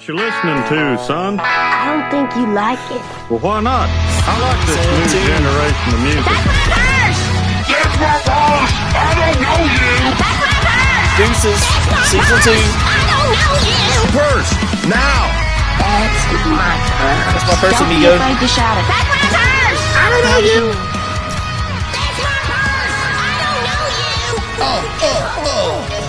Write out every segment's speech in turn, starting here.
What you listening to, son? I don't think you like it. Well, why not? I like this new generation of music. That's my purse! I don't know you! That's my verse! Deuces, season two. I don't know you. Purse! Now! That's my purse. That's my purse, Don't amigo. be afraid to shout it. That's my purse. I don't know you. That's my purse. I don't know you. Love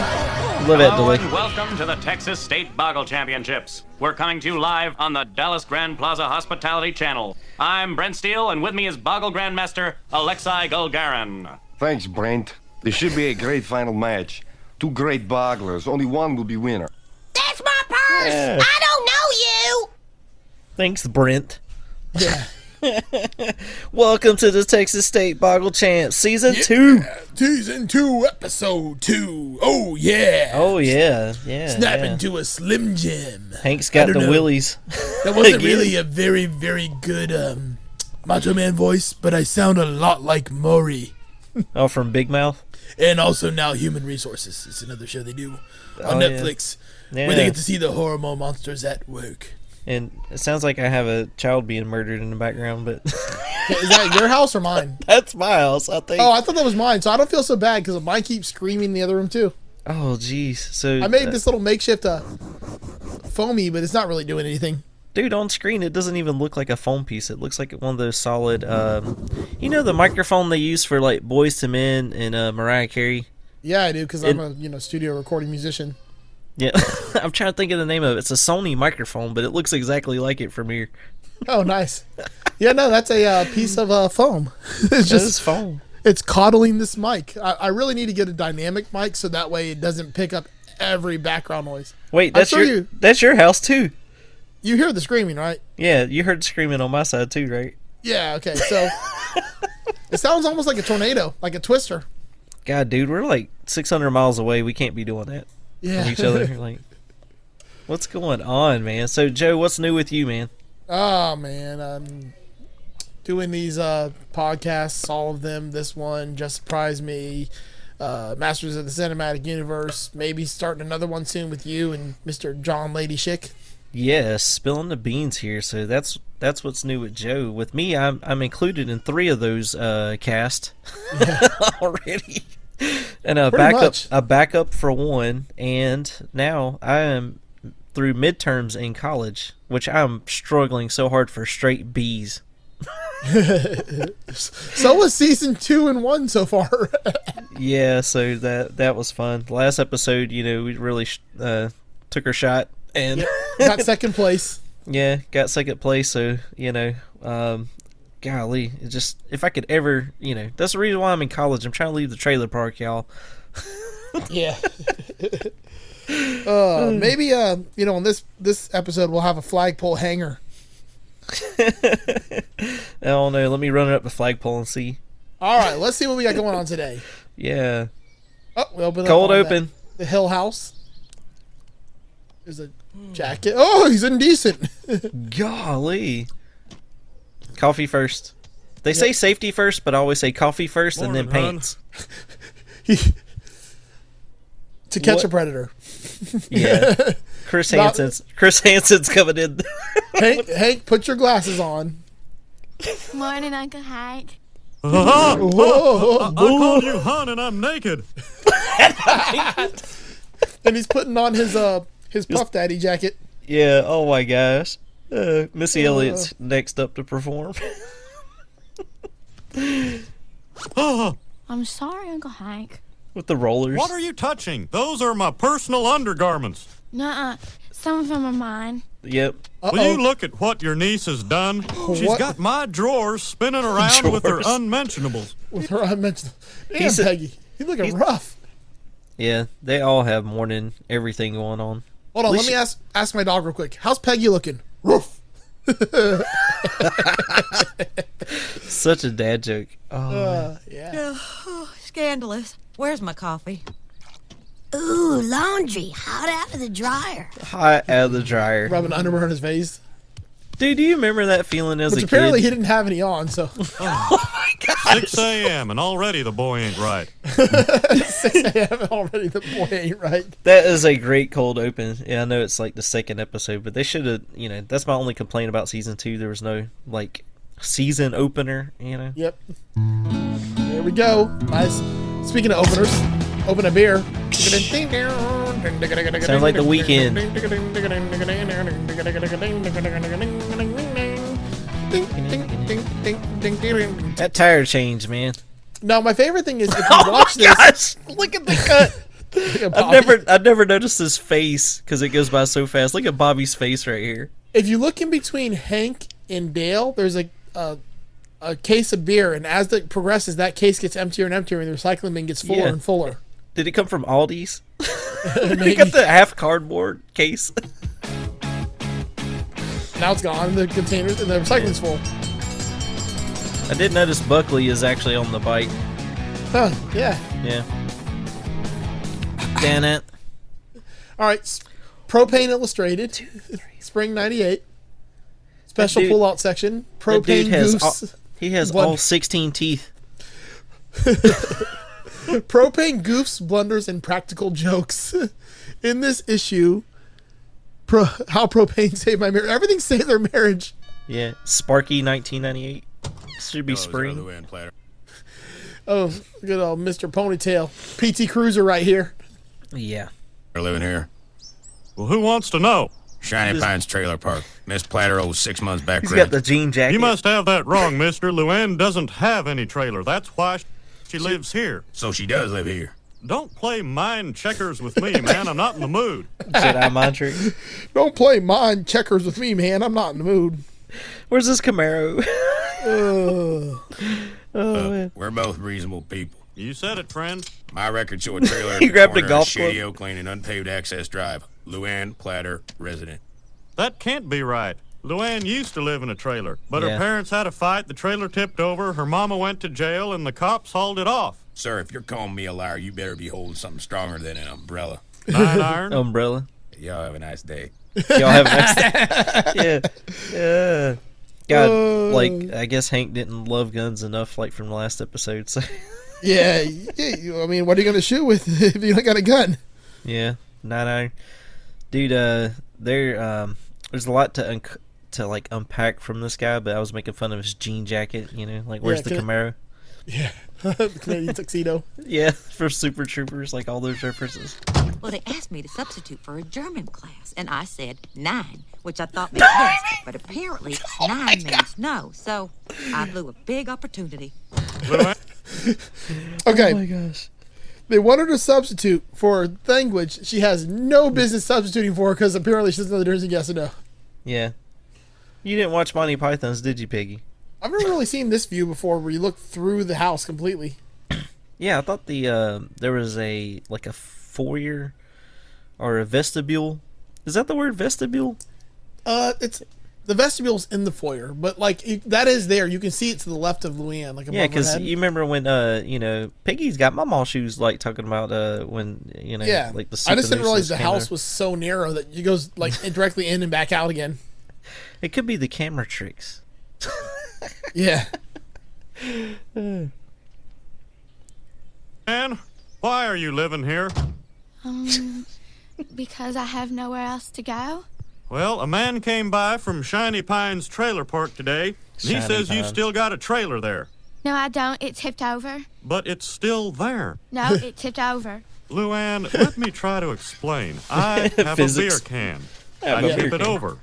that Hello delay. and welcome to the Texas State Boggle Championships. We're coming to you live on the Dallas Grand Plaza Hospitality Channel. I'm Brent Steele, and with me is Boggle Grandmaster Alexei Golgarin. Thanks, Brent. This should be a great final match. Two great bogglers. Only one will be winner. That's my purse. Yeah. I don't know you. Thanks, Brent. Welcome to the Texas State Boggle Champ Season 2. Season 2, Episode 2. Oh, yeah. Oh, yeah. Yeah. Snap yeah. into a Slim Jim. Hank's got the know. willies. That wasn't really a very, very good um, Macho Man voice, but I sound a lot like Maury. Oh, from Big Mouth? And also now Human Resources. It's another show they do on Oh, yeah. Netflix Yeah. where they get to see the horrible monsters at work. And it sounds like I have a child being murdered in the background, but Is that your house or mine? that's my house, I think. Oh, I thought that was mine, so I don't feel so bad because mine keeps screaming in the other room too. Oh, jeez. So, I made uh, this little makeshift uh, foamy, but it's not really doing anything. dude, on screen, it doesn't even look like a foam piece. It looks like one of those solid, um, you know, the microphone they use for like Boyz II Men and uh, Mariah Carey. Yeah, I do because I'm a you know studio recording musician. Yeah, I'm trying to think of the name of it. It's a Sony microphone, but it looks exactly like it from here. Oh, nice. Yeah, no, that's a uh, piece of uh, foam. it's Just foam. it's coddling this mic. I, I really need to get a dynamic mic so that way it doesn't pick up every background noise. Wait, that's your you. that's your house too. You hear the screaming, right? Yeah, you heard screaming on my side too, right? Yeah. Okay. So it sounds almost like a tornado, like a twister. God, dude, we're like 600 miles away. We can't be doing that Yeah. each other. like, what's going on, man? So, Joe, what's new with you, man? Oh man, I'm doing these uh podcasts, all of them. This one just surprised me. Uh, Masters of the Cinematic Universe. Maybe starting another one soon with you and Mr. John Lady Schick. Yes, spilling the beans here. So that's that's what's new with Joe. With me, I'm I'm included in three of those uh, cast already, and a Pretty backup much. a backup for one. And now I am through midterms in college, which I'm struggling so hard for straight B's. So was season two and one so far. Yeah, so that that was fun. Last episode, you know, we really sh- uh, took our shot and Got second place. yeah, got second place. So you know, um, golly, it just if I could ever, you know, that's the reason why I'm in college. I'm trying to leave the trailer park, y'all. Yeah. uh, maybe uh, you know, on this this episode we'll have a flagpole hanger. I don't know. Let me run it up the flagpole and see. All right, let's see what we got going on today. Yeah, Oh, we open cold open. that- the Hill House. There's a jacket. Oh, he's indecent. Golly, coffee first. They say safety first, but I always say coffee first and then Morning, hon. pants. To catch What? a predator. Yeah, Chris Hansen's Chris Hansen's coming in. Hank, Hank, put your glasses on. Morning, Uncle Hank. Whoa, I called you hun and I'm naked. and he's putting on his uh his Puff Daddy jacket. Yeah, oh my gosh. Uh, Missy Elliott's next up to perform. I'm sorry, Uncle Hank. With the rollers. What are you touching? Those are my personal undergarments. Nuh-uh. Some of them are mine. Yep. Will you look at what your niece has done? She's What? got my drawers spinning around with her unmentionables. With her unmentionables. Damn, He's a- Peggy. He's looking rough. Yeah, they all have morning everything going on. Hold on, let me ask ask my dog real quick. How's Peggy looking? Roof. Such a dad joke. Oh, Uh, yeah. Scandalous. Where's my coffee? Ooh, laundry. Hot out of the dryer. hot out of the dryer. Rubbing underwear on his face. Dude, do you remember that feeling as Which a apparently kid? he didn't have any on, so oh my god. 6 a.m. and already the boy ain't right. 6 a.m. already. The boy ain't right. That is a great cold open. Yeah, I know it's like the second episode, but they should have. You know, that's my only complaint about season two. There was no like season opener. You know. Yep. There we go. Nice. Speaking of openers, open a beer. Sounds like the weekend. That tire change, man. Now, my favorite thing is if you oh watch this. Oh Gosh, look at the cut. I've never, I've never noticed his face because it goes by so fast. Look at Bobby's face right here. If you look in between Hank and Dale, there's a, a a case of beer, and as it progresses, that case gets emptier and emptier, and the recycling bin gets fuller Yeah. and fuller. Did it come from Aldi's? Maybe. got the half cardboard case. Now it's gone. The containers and the recycling's full. I did notice Buckley is actually on the bike. Huh? Yeah. Yeah. Damn it. All right. s- Propane Illustrated, Spring '98. Special dude- pull-out section. That dude Propane has Goose. all, he has One- all 16 teeth. propane goofs, blunders, and practical jokes. In this issue, pro, how propane saved my marriage. Everything saved their marriage. Yeah. Sparky 1998. Should be spring. Oh, good old Mr. Ponytail. PT Cruiser right here. Yeah. We're living here. Well, who wants to know? Shiny Pines Trailer Park. Miss Platter owes six months back He's rent. got the jean jacket. You must have that wrong, mister. Luann doesn't have any trailer. That's why she lives here. So she does live here. Don't play mind checkers with me, man. I'm not in the mood. Jedi mind trick. Don't play mind checkers with me, man. I'm not in the mood. Where's this Camaro? Ugh. oh, man. We're both reasonable people. You said it, friend. My record show a trailer at He grabbed a golf of Shady. Oak Lane and Unpaved Access Drive. Luann Platter, resident. That can't be right. Luann used to live in a trailer, but Yeah. her parents had a fight. The trailer tipped over. Her mama went to jail, and the cops hauled it off. Sir, if you're calling me a liar, you better be holding something stronger than an umbrella. Nine iron. Umbrella. Y'all have a nice day. Y'all have next Yeah. Yeah. God, Uh. like I guess Hank didn't love guns enough, like from the last episode. So Yeah, yeah. I mean, what are you going to shoot with if you don't got a gun? yeah, nine iron, dude. Uh, there, um, there's a lot to unc to like unpack from this guy, but I was making fun of his jean jacket. You know, like where's Yeah, the can Camaro? Yeah. the Canadian tuxedo. Yeah, for Super Troopers, like all those references. Well, they asked me to substitute for a German class, and I said nine, which I thought meant yes, but apparently nine means no. So I blew a big opportunity. Luann, Okay. Oh my gosh. They want her to substitute for language she has no business substituting for because apparently she doesn't know the difference in yes and no. Yeah. You didn't watch Monty Python's, did you, Piggy? I've never really seen this view before where you look through the house completely. Yeah, I thought the uh, there was a like a foyer or a vestibule. Is that the word vestibule? Uh, it's the vestibule's in the foyer, but like you, that is there. You can see it to the left of Luann, like Yeah, because you remember when uh you know Piggy's got mama shoes like talking about uh when you know yeah, like the I just didn't realize the house there. was so narrow that it goes like directly in and back out again. It could be the camera tricks. Yeah. Luann, why are you living here? Um, because I have nowhere else to go. Well, a man came by from Shiny Pines Trailer Park today. and he Shiny says you still got a trailer there, No, I don't. It tipped over. but it's still there. No, it tipped over. Luann, let me try to explain. I have a Physics. beer can. I, I a tip it can. over.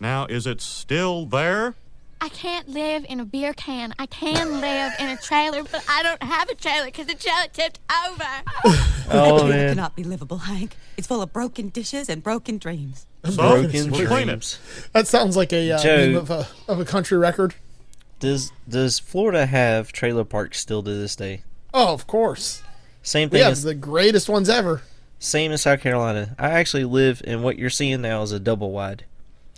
Now, is it still there? I can't live in a beer can. I can live in a trailer, but I don't have a trailer because the trailer tipped over. Oh It man, cannot be livable, Hank. It's full of broken dishes and broken dreams. So, broken we'll dreams. That sounds like a uh, Joe. name of a of a country record. Does does Florida have trailer parks still to this day? Oh, of course. Same We thing have as the greatest ones ever. same in South Carolina. I actually live in what you're seeing now is a double wide.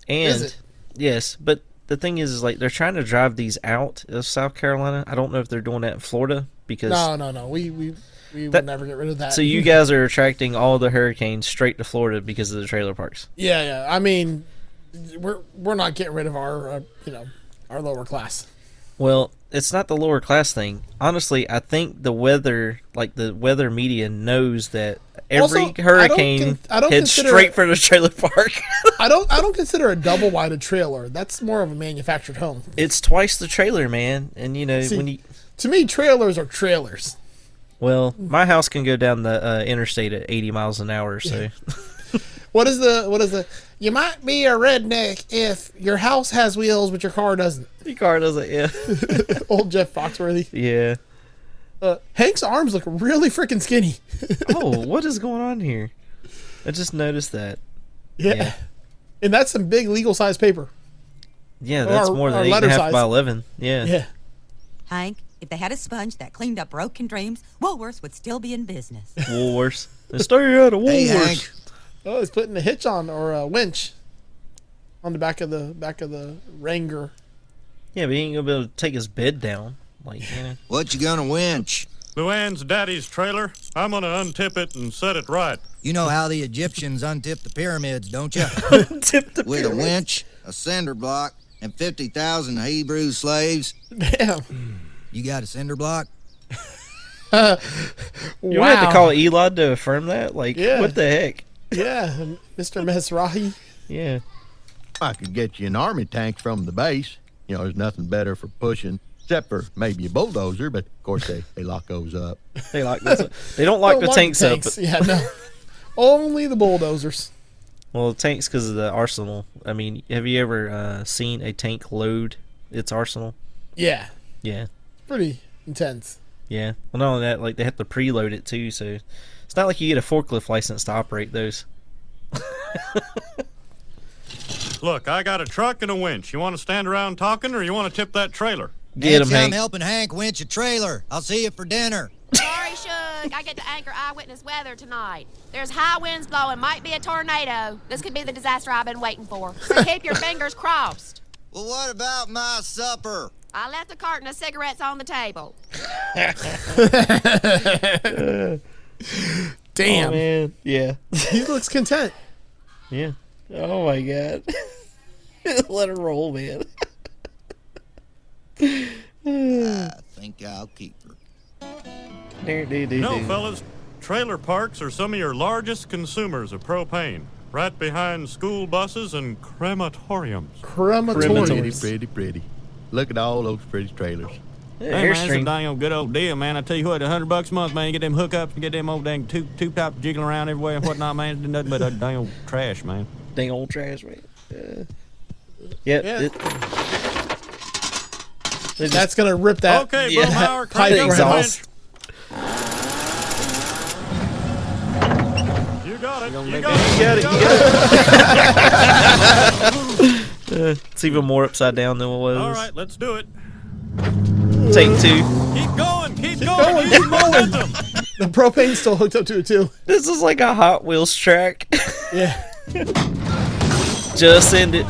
And Is it? yes, but the thing is, is like they're trying to drive these out of South Carolina. I don't know if they're doing that in Florida because No, no, no. We we we That- would never get rid of that. so you guys are attracting all the hurricanes straight to Florida because of the trailer parks. Yeah, yeah. I mean, we're we're not getting rid of our uh, you know our lower class. Well, it's not the lower class thing. Honestly, I think the weather, like the weather media, knows that every Also, I don't hurricane con- I don't heads straight for the trailer park. I don't I don't consider a double wide a trailer. That's more of a manufactured home. it's twice the trailer, man. And you know See- when you To me, trailers are trailers. well, my house can go down the uh, interstate at 80 miles an hour. So What is the what is the you might be a redneck if your house has wheels but your car doesn't. your car doesn't. Yeah, Old Jeff Foxworthy. yeah. Uh, Hank's arms look really freaking skinny. Oh, what is going on here? I just noticed that. Yeah. Yeah. And that's some big legal size paper. Yeah, that's Or- more than or eight and a letter half size. by eleven. Yeah. Yeah. Hank, if they had a sponge that cleaned up broken dreams, Woolworths would still be in business. Woolworths. Stay out of Hey, Woolworths. Hank. Oh, he's putting a hitch on or a winch on the back of the back of the Ranger. Yeah, but he ain't gonna be able to take his bed down. Like, you know. What you gonna winch? Luann's daddy's trailer. I'm gonna untip it and set it right. You know how the Egyptians untipped the pyramids, don't you? Tip the With a winch, a cinder block, and 50,000 Hebrew slaves. Damn. You got a cinder block? Uh, you wow. had to call Elon to affirm that? Like, Yeah. what the heck? Yeah, Mr. Mesrahi. Yeah. I could get you an army tank from the base. You know, there's nothing better for pushing, except for maybe a bulldozer, but of course they, they lock those up. They like this. They don't lock Don't the lock tanks, tanks. up. Yeah, no. Only the bulldozers. Well, the tanks because of the arsenal. I mean, have you ever uh, seen a tank load its arsenal? Yeah, Yeah. pretty intense. Yeah. Well, not only that, like they have to preload it too, so it's not like you get a forklift license to operate those. Look, I got a truck and a winch. You want to stand around talking, or you want to tip that trailer? Get 'em, Nancy, I'm Hank. helping Hank winch a trailer. I'll see you for dinner. Sorry, Shug. I get to anchor eyewitness weather tonight. There's high winds blowing, might be a tornado. This could be the disaster I've been waiting for. So keep your fingers crossed. Well, what about my supper? I left a carton of cigarettes on the table. Damn. Oh, man. Yeah. He looks content. Yeah. Oh my god. Let her roll, man. I think I'll keep her. No, fellas. Trailer parks are some of your largest consumers of propane, right behind school buses and crematoriums. Crematoriums. pretty, pretty. Look at all those pretty trailers. Hey, man, it's a dang good old deal, man. I tell you what, a hundred bucks a month, man. You get them hookups, and get them old dang two two tops jiggling around everywhere and whatnot, man. It's nothing but a dang old trash, man. Dang old trash, man. Uh, yep. Yeah. it- they just- That's gonna rip that. Okay, Yeah. Boomhauer, Pipe crank up exhaust. You got it. gonna You make got that- it. You got it, you got it. Uh, it's even more upside down than what it was. All right, let's do it. Take two. Keep going. Keep, Keep going. going, Use keep going. momentum. The propane's still hooked up to it too. This is like a Hot Wheels track. Yeah. Just end it.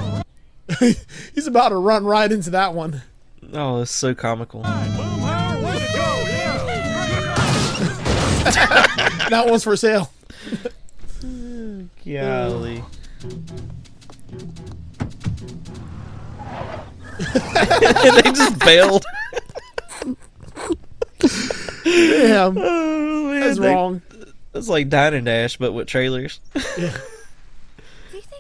He's about to run right into that one. Oh, it's so comical. Boomhauer, way to go. Yeah. That one's for sale. Golly. they just bailed. Damn. Oh, man, That's they- wrong. It's like Dine and Dash, but with trailers. Do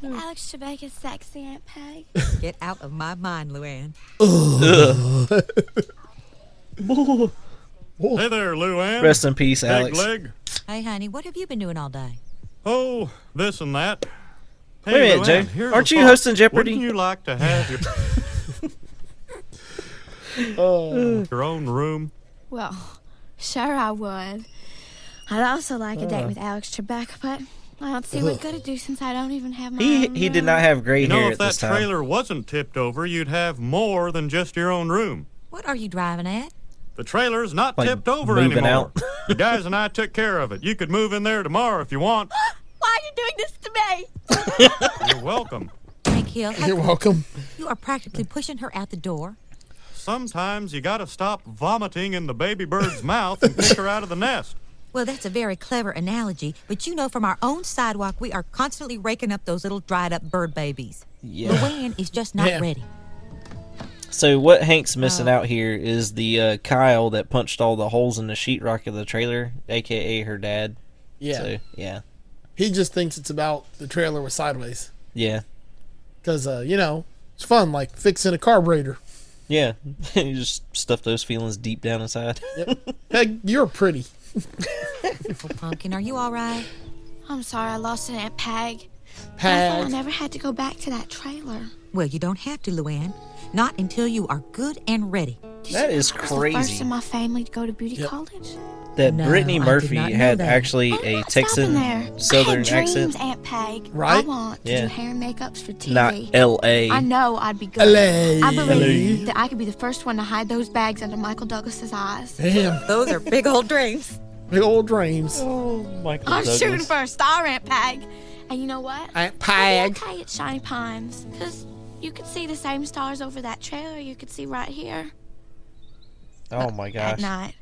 you think Alex Trebek is sexy, Aunt Peg? Get out of my mind, Luann. Hey there, Luann. Rest in peace, Big Alex. leg. Hey, honey, what have you been doing all day? Oh, this and that. Hey, Wait a minute, Lou Joe. Aren't you thought. hosting Jeopardy? Wouldn't you like to have your, Uh, your own room? Well, sure I would. I'd also like a Uh. date with Alex Trebek, but I don't see what good to do since I don't even have my He own he did not have gray You know, hair if at that this time. trailer wasn't tipped over, you'd have more than just your own room. What are you driving at? The trailer's not Like tipped over moving anymore. out. the guys and I took care of it. You could move in there tomorrow if you want. Why are you doing this to me? You're welcome. Thank you. how You're welcome. you are practically pushing her out the door. Sometimes you gotta stop vomiting in the baby bird's mouth and pick her out of the nest. Well, that's a very clever analogy, but you know from our own sidewalk we are constantly raking up those little dried up bird babies. Yeah. Luann is just not Damn. ready. So what Hank's missing out here is the uh, Kyle that punched all the holes in the sheetrock of the trailer, aka her dad. Yeah. So, yeah. He just thinks it's about the trailer was sideways. Yeah. Because, uh, you know, it's fun, like fixing a carburetor. Yeah. you just stuff those feelings deep down inside. Yep. Peg, you're pretty. Pumpkin, are you all right? I'm sorry I lost an Aunt Peg. I Peg. thought I never had to go back to that trailer. Well, you don't have to, Luann. Not until you are good and ready. That is I was the first in my family to go to beauty college. That No, Brittany Murphy had that. actually I'm a not Texan stopping there. Southern I had dreams, accent. Aunt Peg. Right? I Right? want to Yeah. do hair and makeups for TV. Not L.A. I know I'd be good. LA. I believe that I could be the first one to hide those bags under Michael Douglas's eyes. Damn. Those are big old dreams. Big old dreams. Oh, Michael I'm Douglas. shooting for a star, Aunt Peg. And you know what? Aunt I'll be Peg. okay at Shiny Pines. Because you could see the same stars over that trailer you could see right here Oh my at gosh. night.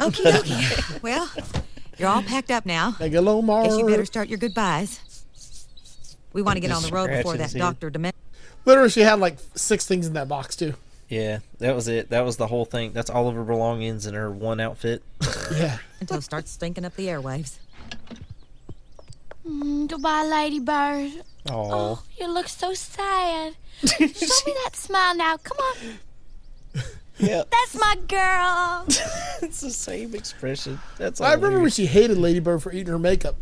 Okay, okay. well, you're all packed up now. Megalomar. Guess you better start your goodbyes. We want to get on the road before that. Dr. Dement. Literally, she had like six things in that box, too. Yeah, that was it. That was the whole thing. That's all of her belongings in her one outfit. Yeah. until it starts stinking up the airwaves. Mm, goodbye, Ladybird. Oh. Oh, you look so sad. Show me that smile now. Come on. Yeah. That's my girl. it's the same expression. That's I remember when she hated Ladybird for eating her makeup.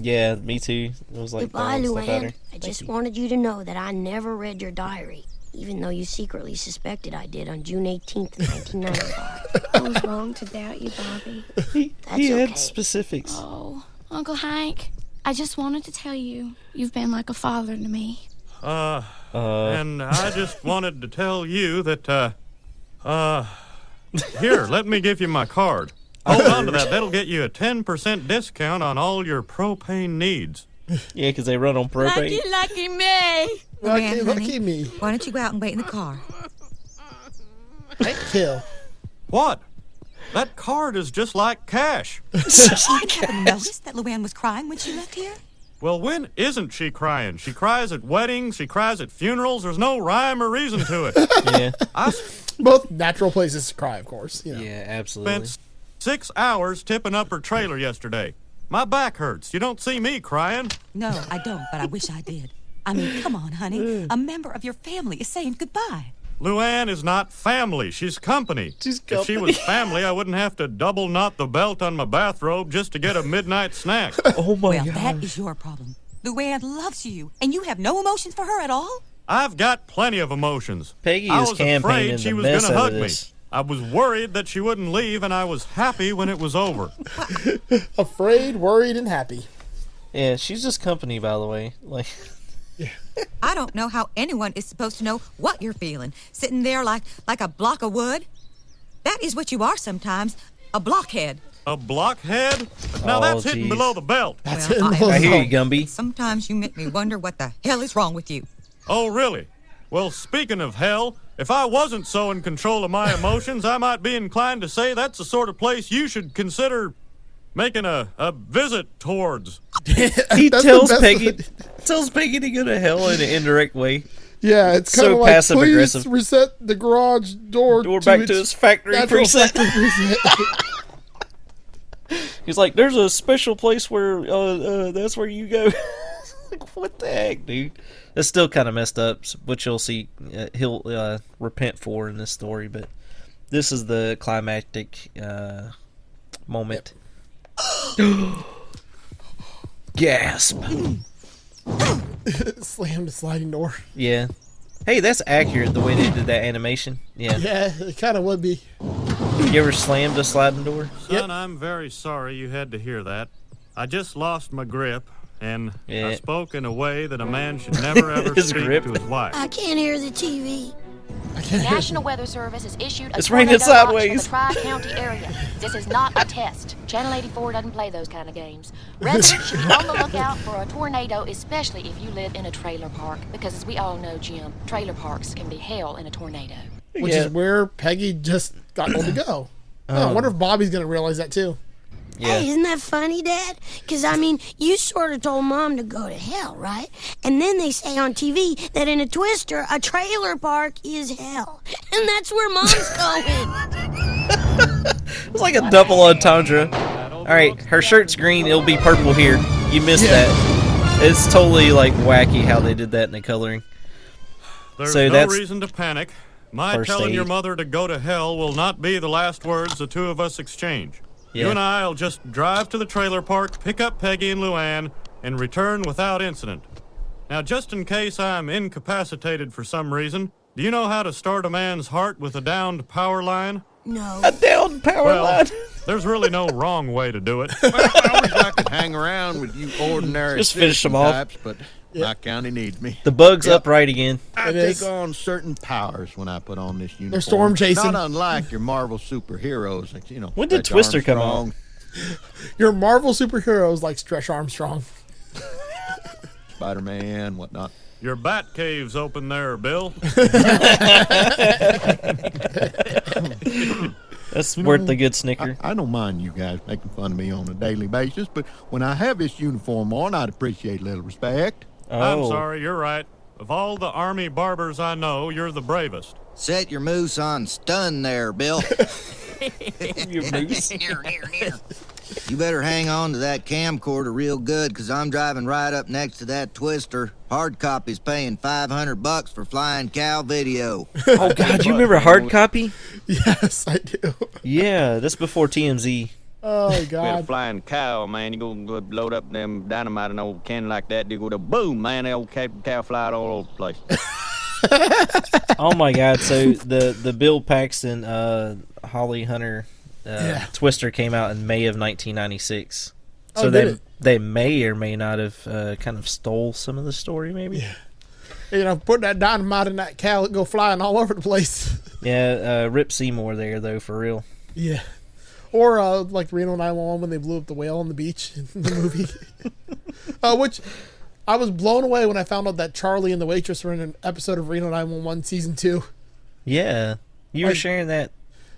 Yeah, me too. It was like Goodbye, throwing stuff Luann. her. I just wanted you to know that I never read your diary, even though you secretly suspected I did on June 18th, 1995. I was wrong to doubt you, Bobby. He, That's he had specifics. Oh, Uncle Hank, I just wanted to tell you you've been like a father to me. Uh, Uh, and I just wanted to tell you that, uh, uh, here, let me give you my card. Hold on to that. That'll get you a 10% discount on all your propane needs. yeah, because they run on propane. lucky me. Lucky, Luann, lucky honey, me. Why don't you go out and wait in the car? Hank Hill. What? That card is just like cash. You haven't noticed that Luann was crying when she left here? Well, when isn't she crying? She cries at weddings, she cries at funerals. There's no rhyme or reason to it. yeah, I Both natural places to cry, of course. You know. yeah, absolutely. spent six hours tipping up her trailer yesterday. My back hurts. You don't see me crying. No, I don't, but I wish I did. I mean, come on, honey. Mm. A member of your family is saying goodbye. Luann is not family. She's company. She's company. If she was family, I wouldn't have to double knot the belt on my bathrobe just to get a midnight snack. Oh my well, god. that is your problem. Luann loves you, and you have no emotions for her at all? I've got plenty of emotions. Peggy I is was campaigning afraid she was gonna out hug of me. This. I was worried that she wouldn't leave, and I was happy when it was over. Afraid, worried, and happy. Yeah, she's just company, by the way. Like, I don't know how anyone is supposed to know what you're feeling, sitting there like like a block of wood. That is what you are sometimes, a blockhead. A blockhead? Now Oh, that's hidden geez. below the belt. That's Well, it. I- I hear you, Gumby. Sometimes you make me wonder what the hell is wrong with you. Oh, really? Well, speaking of hell, if I wasn't so in control of my emotions, I might be inclined to say that's the sort of place you should consider making a, a visit towards. He tells Peggy, tells Peggy to go to hell in an indirect way. Yeah, it's So kind of like passive please aggressive. reset the garage door, Door back to its factory preset." factory preset. He's like, "There's a special place where uh, uh that's where you go." like, what the heck, dude? That's still kind of messed up, s- which you'll see. Uh, he'll uh, repent for in this story, but this is the climactic uh, moment. Gasp! Slam the sliding door. Yeah. Hey, that's accurate the way they did that animation. Yeah. Yeah, it kind of would be. You ever slammed a sliding door? Son, I'm very sorry you had to hear that. I just lost my grip, and Yeah. I spoke in a way that a man should never ever His speak grip. to his wife. I can't hear the TV. The National Weather Service has issued a It's raining tornado watch sideways. for the Tri-County area. This is not a test. Channel 84 doesn't play those kind of games. Residents should be on the lookout for a tornado, especially if you live in a trailer park, because as we all know, Jim, trailer parks can be hell in a tornado. Which Yeah. is where Peggy just got told to go. Oh, I wonder if Bobby's going to realize that too. Yeah. Hey, isn't that funny, Dad? Because, I mean, you sort of told Mom to go to hell, right? And then they say on TV that in a twister, a trailer park is hell. And that's where Mom's going. It's like a double entendre. All right, her shirt's green. It'll be purple here. You missed that. It's totally like wacky how they did that in the coloring. There's so no that's reason to panic. My First telling your mother to go to hell will not be the last words the two of us exchange. You and I'll just drive to the trailer park, pick up Peggy and Luann, and return without incident. Now, just in case I'm incapacitated for some reason, do you know how to start a man's heart with a downed power line? No. A downed power well, line. there's really no wrong way to do it. I wish I could hang around with you ordinary Just finish them citizen off. types, but my county needs me. The bug's Yep. upright again. I It take is. on certain powers when I put on this uniform. They're storm chasing. Not unlike your Marvel superheroes. like, You know, When did Stretch Twister come Armstrong, Your Marvel superheroes like Stretch Armstrong. Spider-Man, whatnot. Your bat cave's open there, Bill. That's You know, worth a good snicker. I, I don't mind you guys making fun of me on a daily basis, but when I have this uniform on, I'd appreciate a little respect. I'm Oh. sorry, you're right. Of all the army barbers I know, you're the bravest. Set your moose on stun there, Bill. Your moose. You better hang on to that camcorder real good, cause I'm driving right up next to that twister. Hard copy's paying 500 bucks for flying cow video. Oh God, you remember hard copy? Yes, I do. Yeah, that's before TMZ. Oh With a flying cow, man, you go go load up them dynamite and old can like that, you go to boom, man, the old cow, cow fly all over the place. Oh my God! So the the Bill Paxton, uh, Holly Hunter, uh, Yeah. Twister came out in May of 1996. Oh, So did they it? they may or may not have uh, kind of stole some of the story, maybe. Yeah. You know, put that dynamite in that cow, it go flying all over the place. uh, Rip Seymour there though, for real. yeah. Or uh, like Reno 911 when they blew up the whale on the beach in the movie. uh, which I was blown away when I found out that Charlie and the waitress were in an episode of Reno 911 season two. Yeah, you were sharing that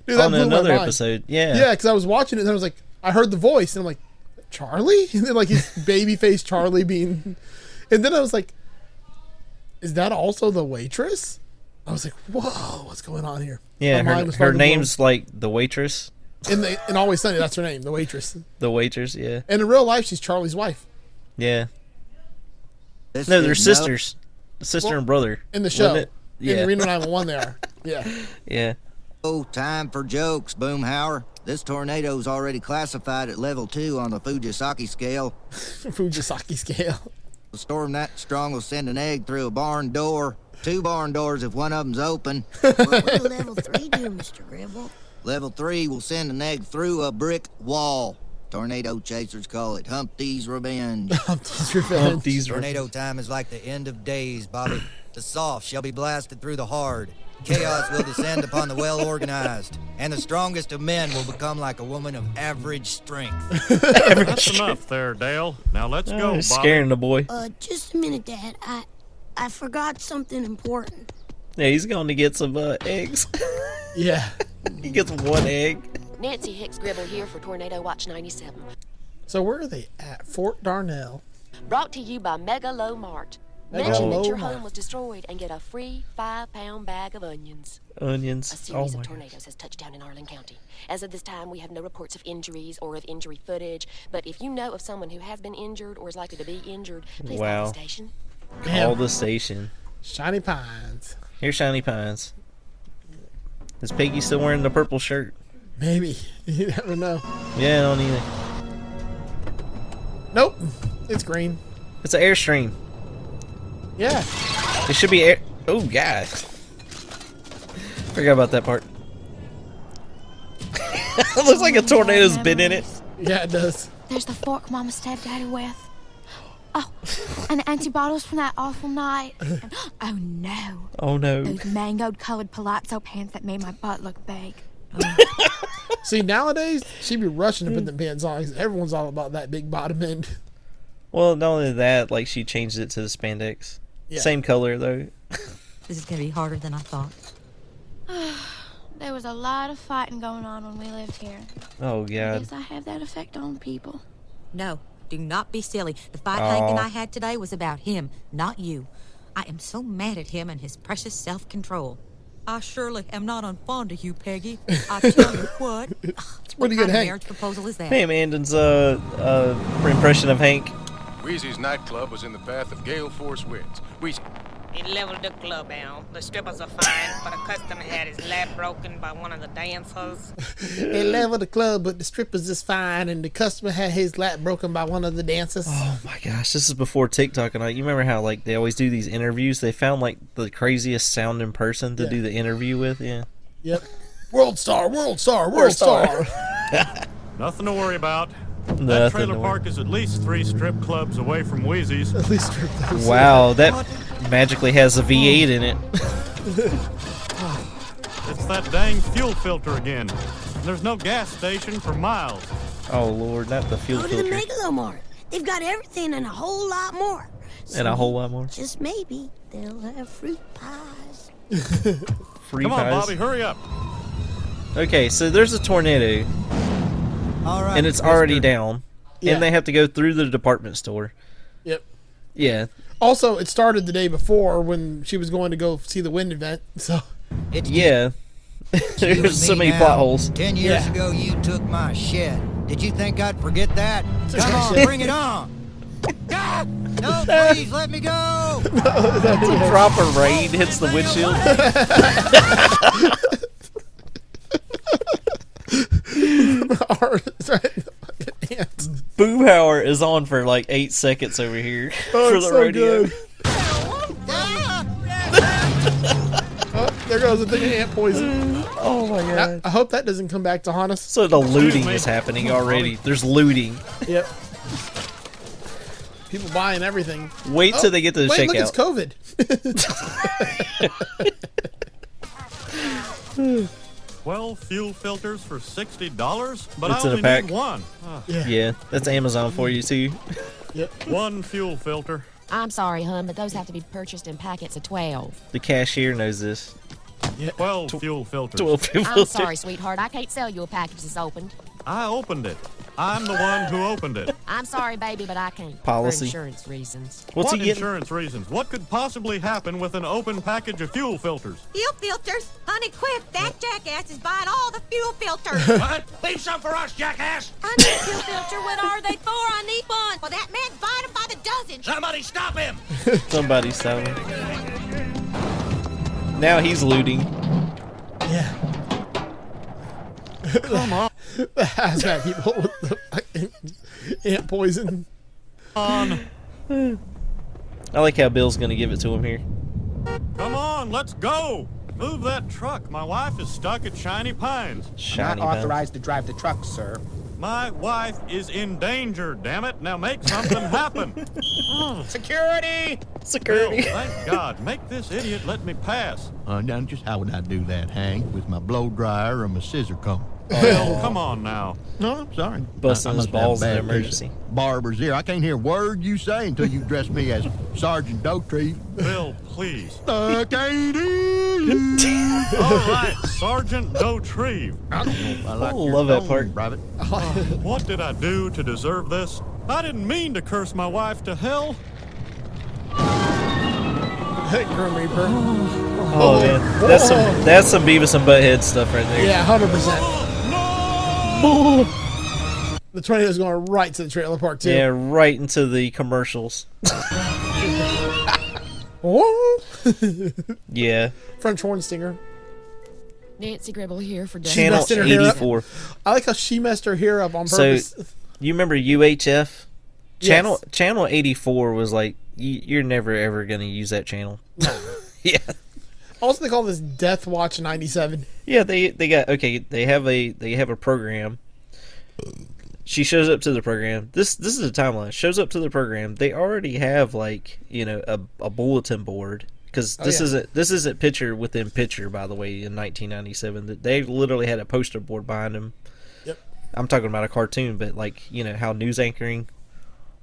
Dude, that on another episode. Yeah. Yeah, because I was watching it and I was like, I heard the voice and I'm like, Charlie? And then like his baby face Charlie being. And then I was like, is that also the waitress? I was like, whoa, what's going on here? Yeah, My her, her name's like the waitress. Blown. In, the, in Always Sunny, that's her name, the waitress. The waitress, yeah. And in real life, she's Charlie's wife. Yeah. This No, they're is no- sisters. Sister Well, and brother. In the show. it? Yeah. In Reno 911, they are. Yeah. yeah. Oh, time for jokes, Boomhauer. This tornado's already classified at level two on the Fujisaki scale. Fujisaki scale. A storm that strong will send an egg through a barn door. Two barn doors if one of them's open. what will level three do, Mr. Gribble? Level three will send an egg through a brick wall. Tornado chasers call it Humpty's Revenge. Humpty's Revenge. Humpty's Tornado time is like the end of days, Bobby. The soft shall be blasted through the hard. Chaos will descend upon the well organized, and the strongest of men will become like a woman of average strength. That's enough there, Dale. Now let's Oh, go, Bobby. scaring the boy. Uh, just a minute, Dad. I, I forgot something important. Yeah, he's going to get some uh, eggs. Yeah. he gets one egg. Nancy Hicks Gribble here for Tornado Watch 97. So where are they at? Fort Darnell. Brought to you by Mega Low Mart. Mega Mention Low that your Mart. home was destroyed and get a free five pound bag of onions. Onions. A Oh series my of God. tornadoes has touched down in Arlen County. As of this time, we have no reports of injuries or of injury footage. But if you know of someone who has been injured or is likely to be injured, please Wow. call the station. Call the station. Shiny Pines. Here's Shiny Pines. Is Peggy still wearing the purple shirt? Maybe. You never know. Yeah, I don't either. Nope. It's green. It's an Airstream. Yeah. It should be air. Oh, God. Forgot about that part. it looks like a tornado's been in it. Yeah, it does. There's the fork Mama stabbed Daddy with. Oh, and the empty bottles from that awful night. And- oh no. Oh, no. Those mangoed colored palazzo pants that made my butt look big. See, nowadays, she'd be rushing to put the pants on 'cause everyone's all about that big bottom end. Well, not only that, like she changed it to the spandex. Yeah. Same color though. This is going to be harder than I thought. There was was a lot of fighting going on when we lived here. Oh I god. guess I have that effect on people. No, do not be silly. The fight Hank and I had today was about him, not you. I am so mad at him and his precious self control. I surely am not unfond of you, Peggy. I tell you what. It's pretty what good, kind of Hank. marriage proposal is that? Pam Adlon's uh, uh impression of Hank. Wheezy's nightclub was in the path of gale force winds. Wheezy. He leveled the club out. The strippers are fine, but a customer had his leg broken by one of the dancers. They leveled the club, but the strippers is fine, and the customer had his lap broken by one of the dancers. Oh my gosh, this is before TikTok and I. You remember how like they always do these interviews? They found like the craziest sounding person to Yeah. do the interview with. Yeah. Yep. World star, world star, world, World star. star. Nothing to worry about. Nothing that trailer park is at least three strip clubs away from Wheezy's. At least strip clubs. Wow, that magically has a V8 in it. It's that dang fuel filter again. There's no gas station for miles. Oh lord, not the fuel Go to the filter. Megalomart. They've got everything and a whole lot more. And a whole lot more. Just maybe they'll have fruit pies. Free Come on, pies. Bobby, hurry up. Okay, so there's a tornado, All right. and it's already down, Yeah. and they have to go through the department store. Yep. Yeah. Also, it started the day before when she was going to go see the wind event. So Yeah. There's so many now. plot holes. Ten years Yeah. ago, you took my shit. Did you think I'd forget that? Come on, bring it on. Ah, no, please let me go. a drop of rain hits the windshield. Our- sorry, ants. Boomhauer is on for like eight seconds over here Oh, for it's the so rodeo. good. Oh, there goes the thing of ant poison. Oh my I, I hope that doesn't come back to haunt us. So the looting is happening already. There's looting. Yep. People buying everything. Wait till Oh, they get to the wait, look, checkout. it's COVID. Twelve fuel filters for sixty dollars, but It's I in a only pack. need one. Ah. Yeah. that's Amazon for you too. Yep. One fuel filter. I'm sorry, hun, but those have to be purchased in packets of 12. The cashier knows this. Twelve fuel filters. Twelve fuel filters. I'm sorry, sweetheart. I can't sell you a package that's opened. I opened it. I'm the one who opened it. I'm sorry, baby, but I can't. Policy. For insurance reasons. What's what he getting? insurance reasons? What could possibly happen with an open package of fuel filters? Fuel filters? Honey, quick! That jackass is buying all the fuel filters. What? Leave some for us, jackass! I need a fuel filter. What are they for? I need one. Well, that man's buying them by the dozen. Somebody stop him! Somebody's selling. Now he's looting. Yeah. Come on. the hazmat people with the fucking ant poison. On. I like how Bill's gonna give it to him here. Come on, let's go. Move that truck. My wife is stuck at Shiny Pines. Shiny Not Pines. authorized to drive the truck, sir. My wife is in danger, damn it. Now make something happen. Security! Security. Bill, thank God. Make this idiot let me pass. Uh, now, just how would I do that, Hank? With my blow dryer or my scissor comb? Oh, Bill, come on now. No, I'm sorry. Busting I- I his must balls in an emergency. Barber's ear. I can't hear a word you say until you dress me as Sergeant Dauterive. Bill, please. I can't hear you. All right, Sergeant Dauterive. I don't know I like Oh, love that part. Private. Uh, what did I do to deserve this? I didn't mean to curse my wife to hell. Hey, Grim Reaper. Oh man, that's some that's some Beavis and Butthead stuff right there. Yeah, hundred percent. The tornado's going right to the trailer park too. Yeah, right into the commercials. Oh. Yeah, French horn stinger. Nancy Gribble here for She channel messed her hair up. eighty four. I like how she messed her hair up on purpose. So you remember UHF? Channel Yes. channel eighty four was like you, you're never ever gonna use that channel. yeah, also, they call this Death Watch '97. yeah. They they got okay. They have a they have a program. She shows up to the program. This this is a timeline. Shows up to the program. They already have like you know a, a bulletin board because Oh, this yeah. isn't this isn't picture within picture. By the way, in 1997, that they literally had a poster board behind them. Yep. I'm talking about a cartoon, but like you know how news anchoring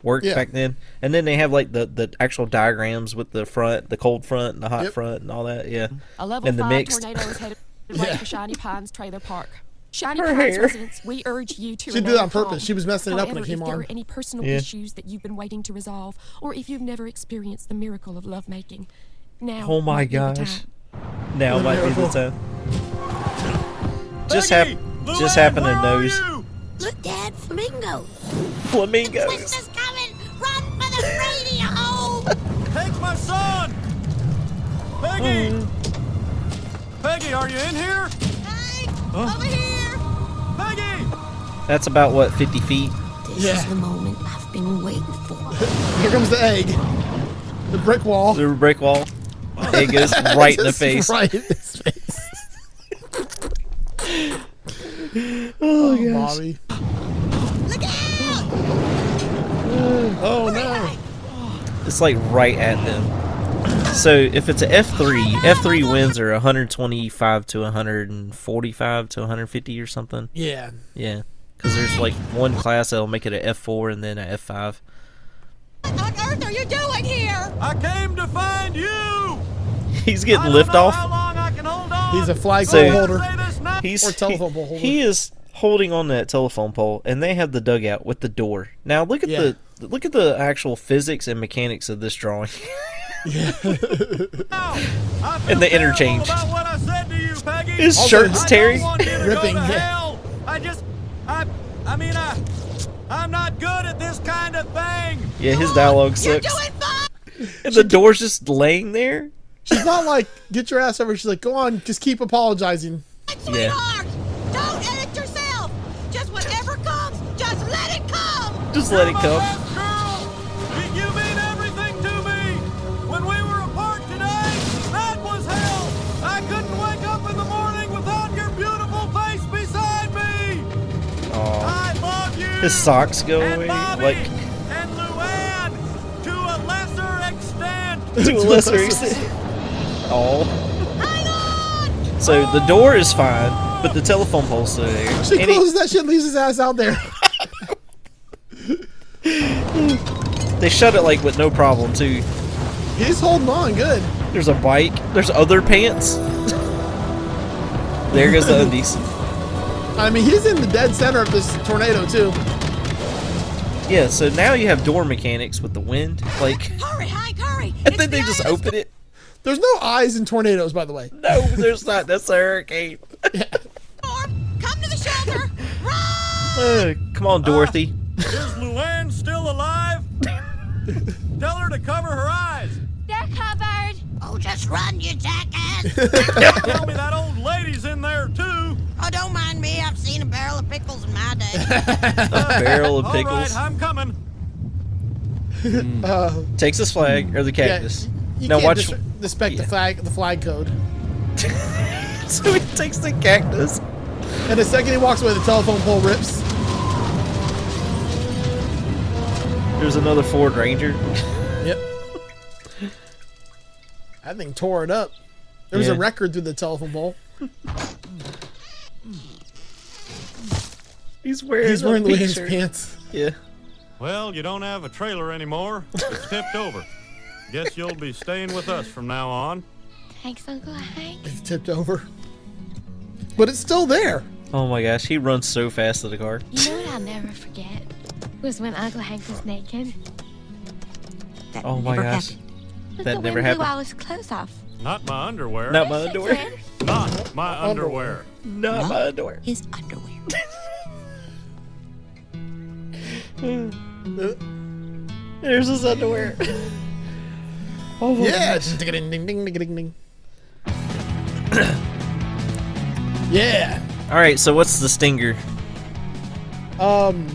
worked Yeah. back then. And then they have like the the actual diagrams with the front, the cold front, and the hot Yep. front, and all that. Yeah. A level and the five mixed. tornado is headed. Right for Shiny Pines Trailer Park. Shiny Her Pines hair. residents, we urge you to She did remain it on purpose. calm. She was messing it up when it However, came if there are any personal Yeah. issues that you've been waiting to resolve, or if you've never experienced the miracle of lovemaking, now Oh my might be the gosh. Now The might be the miracle. time. Just hap- just happen to nose Look, Dad, flamingo. flamingos. Twister's coming. Run for the radio. Take my son! Peggy! Mm. Peggy, are you in here? Hey, Over here. Peggy! That's about what 50 feet. This is the moment I've been waiting for. Here comes the egg. The brick wall. The brick wall. It goes right in the face. Right in his face. Oh, oh gosh. Bobby. Oh no. It's like right at them. So if it's a F3, F3 wins are 125 to 145 to 150 or something. Yeah. Yeah. Because there's like one class that'll make it a F4 and then a F5. What on earth are you doing here? I came to find you! He's getting lift off. He's a flagpole So- holder. He's or telephone pole holder. He is holding on that telephone pole, and they have the dugout with the door. Now look at Yeah. the look at the actual physics and mechanics of this drawing. yeah. and the interchange. About what I said to you, His Also, shirt's I tearing. Don't want you to Ripping, to yeah. hell. I just, I, I mean, I, I'm not good at this kind of thing. Yeah, his dialogue sucks. And the door's just laying there. She's not like, get your ass over. She's like, go on, just keep apologizing. Yeah. Don't edit yourself. Just whatever comes, just let it come. Just let it come. You mean everything to me. When we were apart today, that was hell. I couldn't wake up in the morning without your beautiful face beside me. Aw. I love you. His socks go And away. Bobby. Like And Luann, to a lesser extent. to a lesser extent. Oh. So the door is fine, but the telephone pole's still there. She And he- closes that shit, leaves his ass out there. they shut it like with no problem too. He's holding on good. There's a bike. There's other pants. there goes the undies. I mean, he's in the dead center of this tornado too. Yeah, so now you have door mechanics with the wind, like, Hurry, Hank, hurry. and then they just open it. There's no eyes in tornadoes, by the way. No, there's not. That's a hurricane. Come to the shelter. Uh, come on, Dorothy. Is Luann still alive? Tell her to cover her eyes. They're covered. Oh, just run, you jackass. Tell me that old lady's in there too. oh, don't mind me. I've seen a barrel of pickles in my day. A barrel of pickles. right, I'm coming. Uh, Takes his flag or the cactus. You now can't watch. dis- respect the flag, the flag code. so he takes the cactus. And the second he walks away, the telephone pole rips. There's another Ford Ranger. Yep. That thing tore it up. There was a record through the telephone pole. He's wearing. He's wearing pink Luann's shirt. pants. Yeah. Well, you don't have a trailer anymore. It's tipped over. Guess you'll be staying with us from now on. Thanks, Uncle Hank. It's tipped over. But it's still there. Oh my gosh, he runs so fast to the car. You know what I'll never forget? Was when Uncle Hank was naked. Oh my gosh. But That the never wind blew happened. all his clothes off. Not my underwear. Not my underwear. Not my underwear. Not my underwear. His underwear. There's his underwear. Oh yeah. Ding, ding, ding, ding, ding, ding. yeah. All right, so what's the stinger? Um,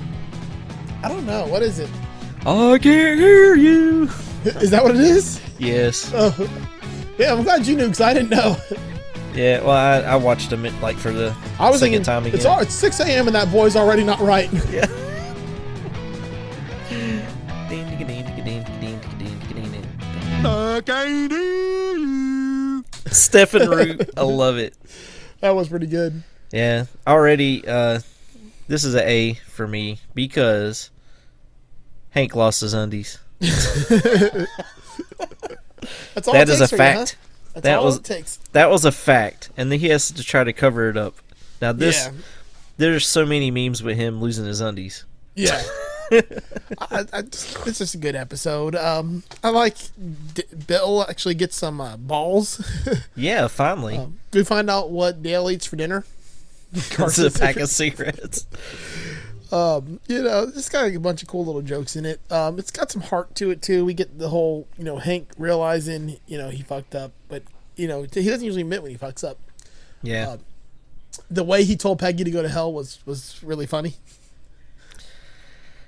I don't know. What is it? I can't hear you. Is that what it is? Yes. Oh, yeah. I'm glad you knew because I didn't know. Yeah. Well, I, I watched him it, like for the I was second thinking, time again. It's, all, it's 6 a.m. and that boy's already not right. Yeah. I can't hear you. Stephen Root, I love it. that was pretty good. Yeah, already. Uh, this is an A for me because Hank lost his undies. That's all That it is a takes for you, fact. That's that all was it takes. that was a fact, and then he has to try to cover it up. Now this, Yeah. there's so many memes with him losing his undies. Yeah. I, I just, it's just a good episode. Um, I like D- Bill actually gets some uh, balls. Yeah, finally, Um, we find out what Dale eats for dinner. it's a pack of cigarettes. Um, you know, it's got a bunch of cool little jokes in it. Um, it's got some heart to it too. We get the whole, you know, Hank realizing, you know, he fucked up, but you know, he doesn't usually admit when he fucks up. Yeah. Um, the way he told Peggy to go to hell was was really funny.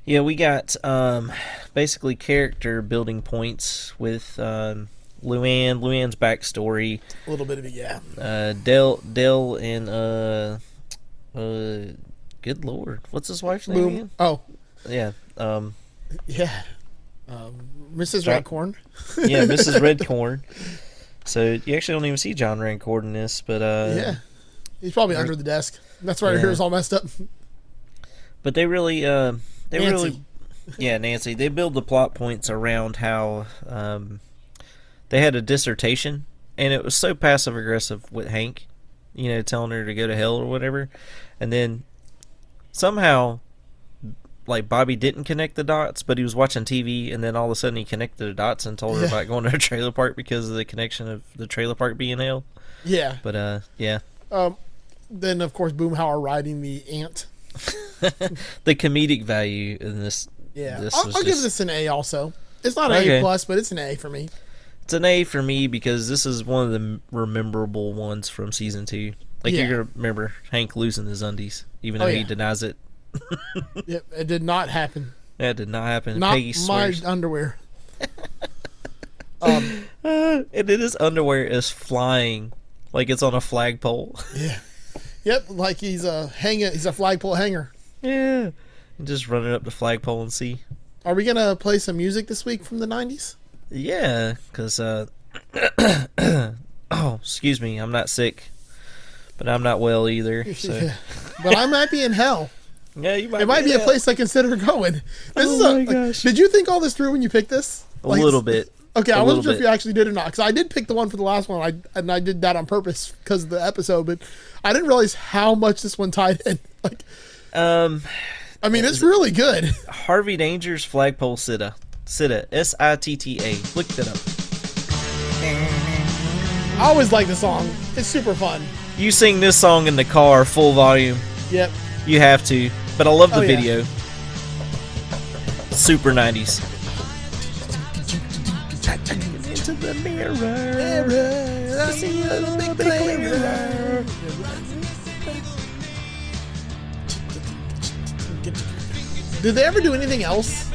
Yeah, we got um, basically character building points with um, Luann, Luann's backstory. A little bit of it, yeah. Uh, Dell, Dell, and uh, uh, good lord, what's his wife's name again? Oh, Yeah, um, yeah. Um, Mrs. John- Redcorn. yeah, Mrs. Redcorn. So you actually don't even see John Redcorn in this, but uh, yeah, he's probably under the desk. That's why Yeah. her hair's all messed up. But they really, uh, they Nancy. really, yeah, Nancy. They build the plot points around how um, they had a dissertation, and it was so passive aggressive with Hank, you know, telling her to go to hell or whatever, and then somehow, like Bobby didn't connect the dots, but he was watching TV, and then all of a sudden he connected the dots and told her Yeah. about going to a trailer park because of the connection of the trailer park being hell. Yeah. But uh, yeah, Um, then of course Boomhauer riding the ant. the comedic value in this. Yeah, this I'll, I'll give this an A. Also, it's not an Okay. A plus, but it's an A for me. It's an A for me because this is one of the memorable ones from season two. Like Yeah. you're gonna remember Hank losing his undies, even Oh, though yeah. he denies it. Yep, it did not happen. That did not happen. Not Peggy my swears. underwear. um, Uh, and then his underwear is flying like it's on a flagpole. yeah. Yep, like he's a hanger. He's a flagpole hanger. yeah. Just running up the flagpole and see. Are we gonna play some music this week from the '90s? Yeah, because uh, oh, excuse me, I'm not sick, but I'm not well either. So Yeah. But I might be in hell. yeah, you might. It might be a place I consider going. This Oh is a. my like, gosh. did you think all this through when you picked this? A little bit. Okay, I wasn't sure if you actually did or not because I did pick the one for the last one. I and I did that on purpose because of the episode, but I didn't realize how much this one tied in. Like, Um, I mean, it's really good. Harvey Danger's flagpole sitta. Sitta. S I T T A. Look that up. I always like the song. It's super fun. You sing this song in the car full volume. Yep. You have to. But I love the Oh, yeah. video. Super 90s. Into the mirror. I see a little bit clearer. Did they ever do anything else?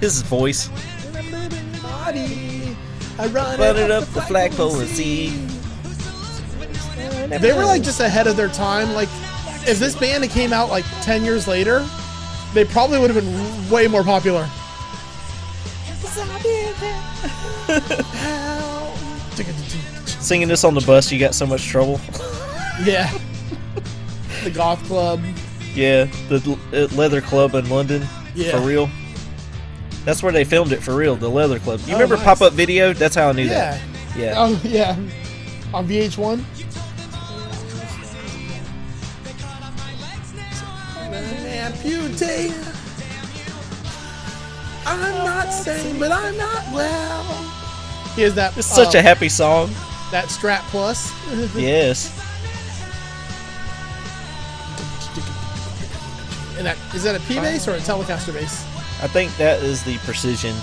His voice. Body. I run, Run it up the flagpole and see. They were like just ahead of their time. Like, if this band had came out like ten years later, they probably would have been way more popular. Singing this on the bus, you got so much trouble. Yeah. the goth club. Yeah, the uh, leather club in London. Yeah. For real. That's where they filmed it for real, the leather club. You Oh, remember nice. pop up video? That's how I knew Yeah. that. Yeah. Oh yeah. On VH1. Amputate. I'm not sane, but I'm not well. Here's that. It's such uh, a happy song. That Strat Plus. Yes. And that is that a P bass or a Telecaster bass? I think that is the precision.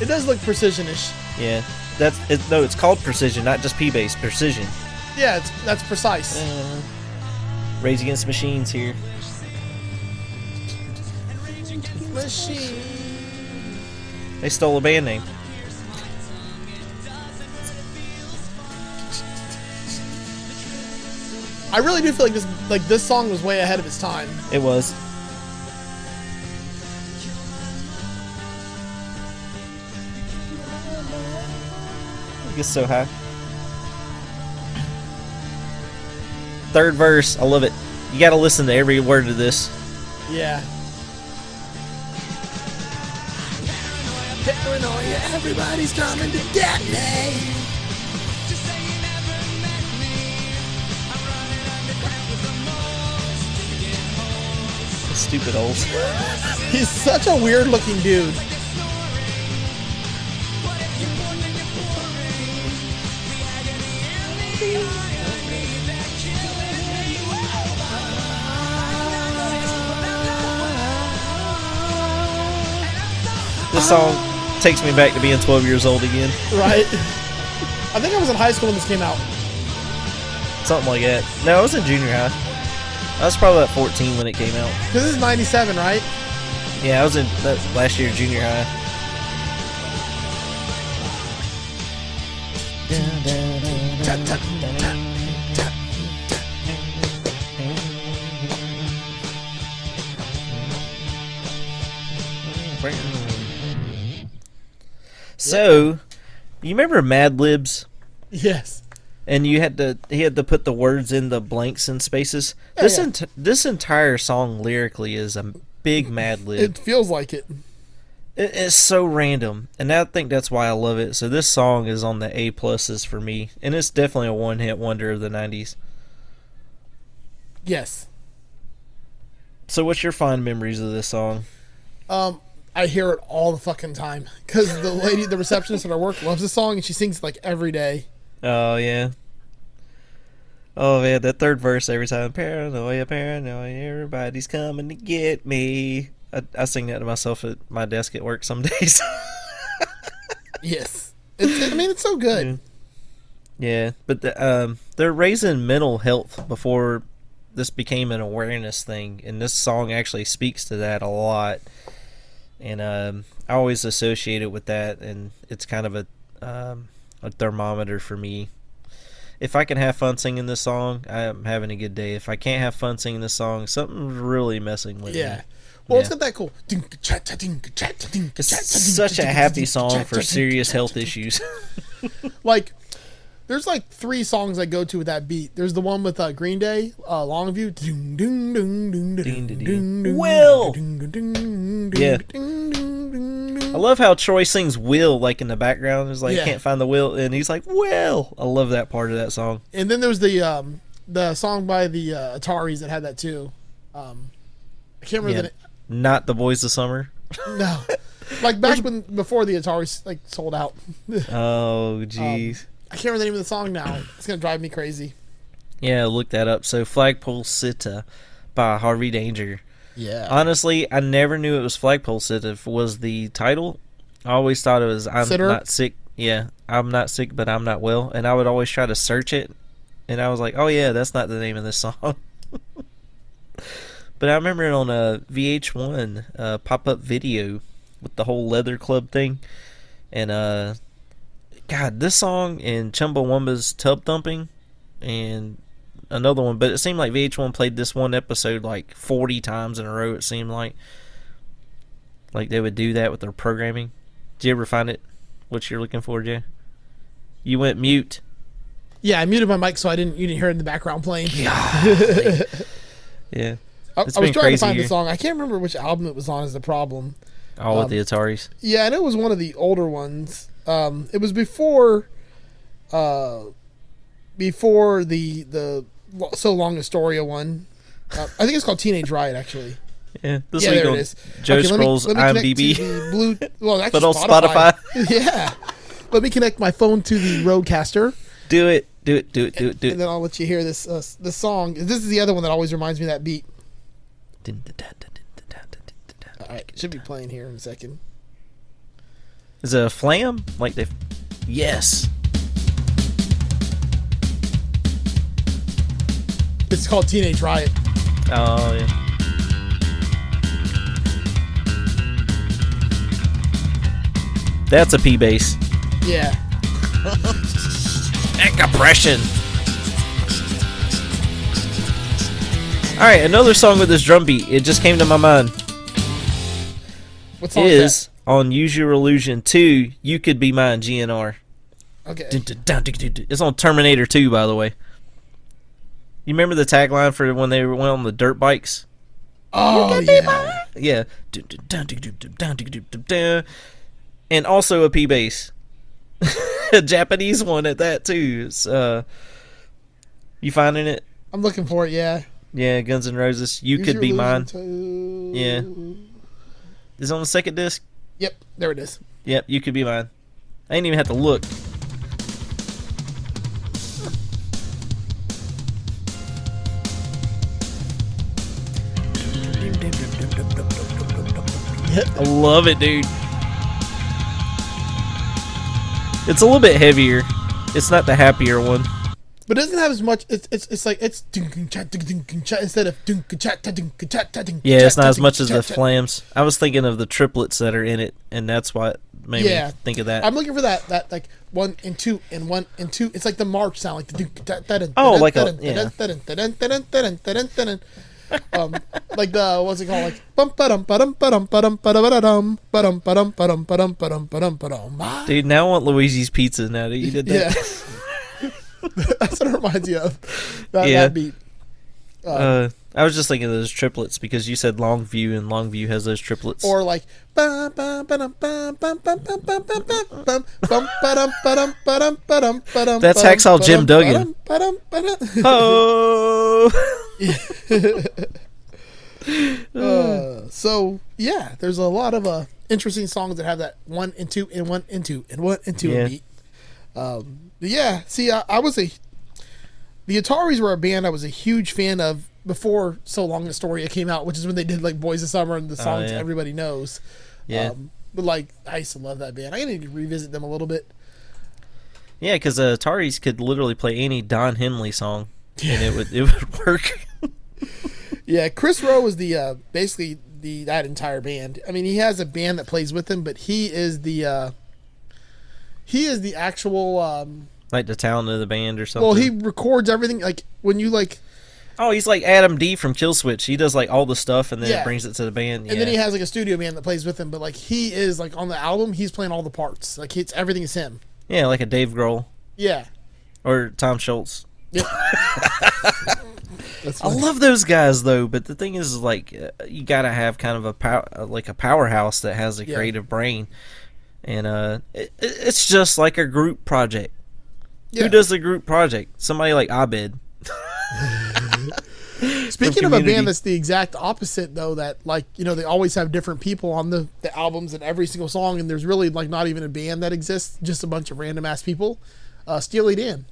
It does look precisionish. Yeah. That's it, no, it's called precision, not just P bass. Precision. Yeah, it's that's precise. Rage Against Machines here. Machine. They stole a band name. I really do feel like this like this song was way ahead of its time. It was. It gets so high. Third verse, I love it. You gotta listen to every word of this. Yeah. Everybody's coming to get me. Stupid old. He's such a weird looking dude. This song takes me back to being 12 years old again. Right? I think I was in high school when this came out. Something like that. No, I was in junior high. I was probably about 14 when it came out. This is 97, right? Yeah, I was in that last year junior high. So, you remember Mad Libs? Yes. And you had to he had to put the words in the blanks and spaces. Yeah, this yeah. ent- this entire song lyrically is a big Mad Lib. It feels like it. It- it's so random, and I think that's why I love it. So this song is on the A pluses for me, and it's definitely a one hit wonder of the '90s. Yes. So, what's your fond memories of this song? Um, I hear it all the fucking time because the lady, the receptionist at our work, loves this song and she sings it like every day. Oh yeah. Oh man, that third verse every time. Paranoia, paranoia, everybody's coming to get me. I, I sing that to myself at my desk at work some days. Yes. It's, I mean, it's so good. yeah, but the, um, they're raising mental health before this became an awareness thing, and this song actually speaks to that a lot. And um, I always associate it with that, and it's kind of a um, a thermometer for me. If I can have fun singing this song, I'm having a good day. If I can't have fun singing this song, something's really messing with me. Yeah. me. Well, it's Yeah. got that cool. It's such a happy song for serious health issues. Like, there's like three songs I go to with that beat. There's the one with uh, Green Day, uh, Longview. Ding, ding, ding, ding, ding, ding, ding, Will! ding, ding, ding, ding, Yeah. ding, ding, ding, ding. I love how Troy sings "Will" like in the background. He's like Yeah. can't find the will, and he's like "Will." I love that part of that song. And then there's the um, the song by the uh, Ataris that had that too. Um, I can't remember Yeah. the Not the boys of summer. No, like back when before the Ataris like sold out. Oh, jeez. I can't remember the name of the song now. It's gonna drive me crazy. yeah, look that up. So "Flagpole Sitta" by Harvey Danger. Yeah. Honestly, I never knew it was "Flagpole Sitta" was the title. I always thought it was "I'm Sitter? not sick." Yeah, I'm not sick, but I'm not well, and I would always try to search it, and I was like, "Oh yeah, that's not the name of this song." but I remember it on a VH1 uh, pop-up video with the whole leather club thing, and uh, God, this song and Chumbawamba's tub thumping, and another one. But it seemed like VH1 played this one episode like 40 times in a row. It seemed like, like they would do that with their programming. Did you ever find it? What you're looking for, Jay? You went mute. Yeah, I muted my mic so I didn't you didn't hear it in the background playing. Yeah. I, I was trying to find the song. I can't remember which album it was on. Is the problem? All with Um, the Ataris. Yeah, and it was one of the older ones. Um, it was before, uh, before the the so long Astoria one. Uh, I think it's called Teenage Riot actually. Yeah, this yeah, week on it is. Joe Okay, let me- Scrolls let me IMDb. Blue, well, actually But on Spotify. yeah. Let me connect my phone to the RodeCaster. Do it, do it, do it, do it, do it. And then I'll let you hear this uh, this song. This is the other one that always reminds me of that beat. All right, should be playing here in a second. Is it a flam? Like they? Yes. It's called Teenage Riot. Oh yeah. That's a P bass. Yeah. And compression. All right, another song with this drum beat. It just came to my mind. What song is Is on Use Your Illusion 2, you could be mine, GNR. Okay. It's on Terminator 2, by the way. You remember the tagline for when they went on the dirt bikes? Oh, yeah. Yeah. And also a P bass. a Japanese one at that, too. It's, uh, you finding it? I'm looking for it, yeah. Yeah, Guns N' Roses. You Use could be mine. Too. Yeah. it on the second disc. Yep. There it is. Yep, you could be mine. I didn't even have to look. I love it, dude. It's a little bit heavier. It's not the happier one. But it doesn't have as much. It's it's, it's like it's dun- cha- dun- dun- cha- instead of dun- cha- ta- dun- cha- ta- dun- Yeah, it's not as much as the flams. I was thinking of the triplets that are in it, and that's what made Yeah. me think of that. I'm looking for that that like one and two and one and two. It's like the march sound, like the dun- ta- ta- dun- Oh, like a- yeah. um like the what's it called like bum ba dum ba dum ba dum ba dum ba dum ba dum ba dum ba dum ba dum ba dum ba dum ba dum ba dum Dude, now I want Luigi's Pizza now that you did that. Yeah. That's what it reminds you of. That, yeah. That beat. Uh, uh, I was just thinking of those triplets because you said Longview and Longview has those triplets. Or like That's Hacksaw Jim Duggan. oh. so yeah, there's a lot of uh, interesting songs that have that one and two and one and two and one and two beat. Um, yeah, see, I, I was a the Ataris were a band I was a huge fan of before So Long Astoria came out, which is when they did like Boys of Summer and the Oh, songs yeah. everybody knows. Yeah. Um, but like, I used to love that band. I need to revisit them a little bit. Yeah, because uh, Ataris could literally play any Don Henley song, and it would it would work. Yeah, Kris Roe was the uh, basically the that entire band. I mean, he has a band that plays with him, but he is the uh, he is the actual. Um, like the talent of the band or something. well, he records everything. Like when you like, oh, he's like Adam D from Killswitch. He does like all the stuff, and then Yeah. brings it to the band. and then he has like a studio band that plays with him. But like he is like on the album, he's playing all the parts. Like it's everything is him. yeah, like a Dave Grohl Yeah. or Tom Scholz. Yep. I love those guys though, but the thing is, like, uh, you gotta have kind of a pow- uh, like a powerhouse that has a Yeah. creative brain, and uh, it- it's just like a group project. Yeah. Who does the group project? Somebody like Abed. Speaking of a band that's the exact opposite, though, that like you know they always have different people on the, the albums and every single song, and there's really like not even a band that exists, just a bunch of random ass people. Uh, Steely Dan,